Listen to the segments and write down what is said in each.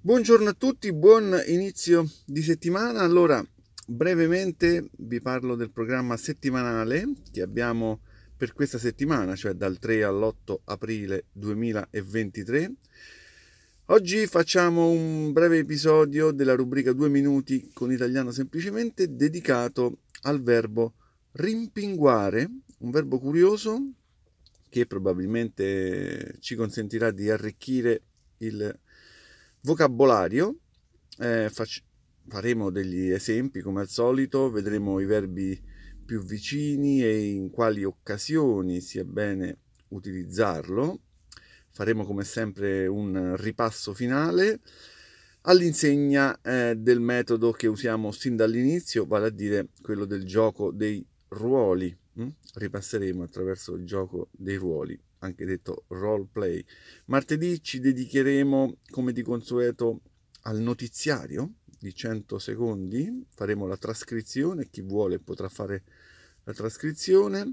Buongiorno a tutti, buon inizio di settimana. Allora, brevemente vi parlo del programma settimanale che abbiamo per questa settimana, cioè dal 3 all'8 aprile 2023. Oggi facciamo un breve episodio della rubrica 2 minuti con italiano semplicemente dedicato al verbo rimpinguare, un verbo curioso che probabilmente ci consentirà di arricchire il vocabolario. Eh, fac- faremo degli esempi come al solito, vedremo i verbi più vicini e in quali occasioni sia bene utilizzarlo. Faremo come sempre un ripasso finale all'insegna eh, del metodo che usiamo sin dall'inizio, vale a dire quello del gioco dei ruoli. Mm? Ripasseremo attraverso il gioco dei ruoli, anche detto role play. Martedì ci dedicheremo, come di consueto, al notiziario di 100 secondi. Faremo la trascrizione, chi vuole potrà fare la trascrizione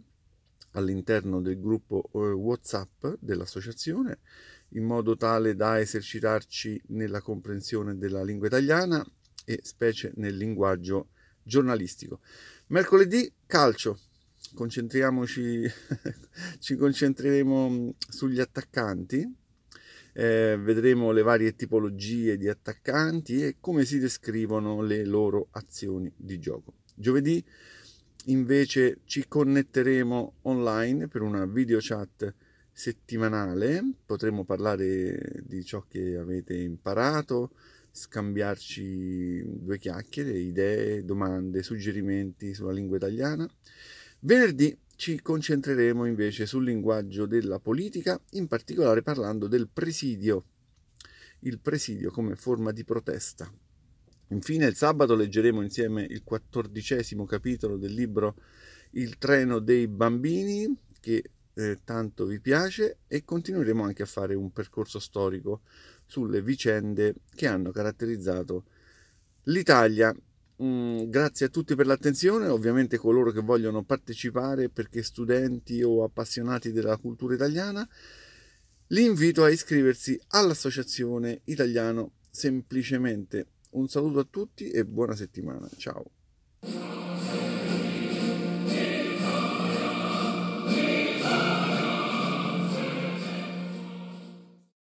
all'interno del gruppo eh, WhatsApp dell'associazione in modo tale da esercitarci nella comprensione della lingua italiana e specie nel linguaggio giornalistico. Mercoledì calcio, concentriamoci, ci concentreremo sugli attaccanti, eh, vedremo le varie tipologie di attaccanti e come si descrivono le loro azioni di gioco. Giovedì invece ci connetteremo online per una video chat settimanale, potremo parlare di ciò che avete imparato, scambiarci due chiacchiere, idee, domande, suggerimenti sulla lingua italiana. Venerdì ci concentreremo invece sul linguaggio della politica, in particolare parlando del presidio, il presidio come forma di protesta. Infine il sabato leggeremo insieme il quattordicesimo capitolo del libro Il treno dei bambini, che eh, tanto vi piace e continueremo anche a fare un percorso storico sulle vicende che hanno caratterizzato l'Italia. Mm, grazie a tutti per l'attenzione, ovviamente coloro che vogliono partecipare perché studenti o appassionati della cultura italiana, li invito a iscriversi all'Associazione Italiano Semplicemente. Un saluto a tutti e buona settimana. Ciao.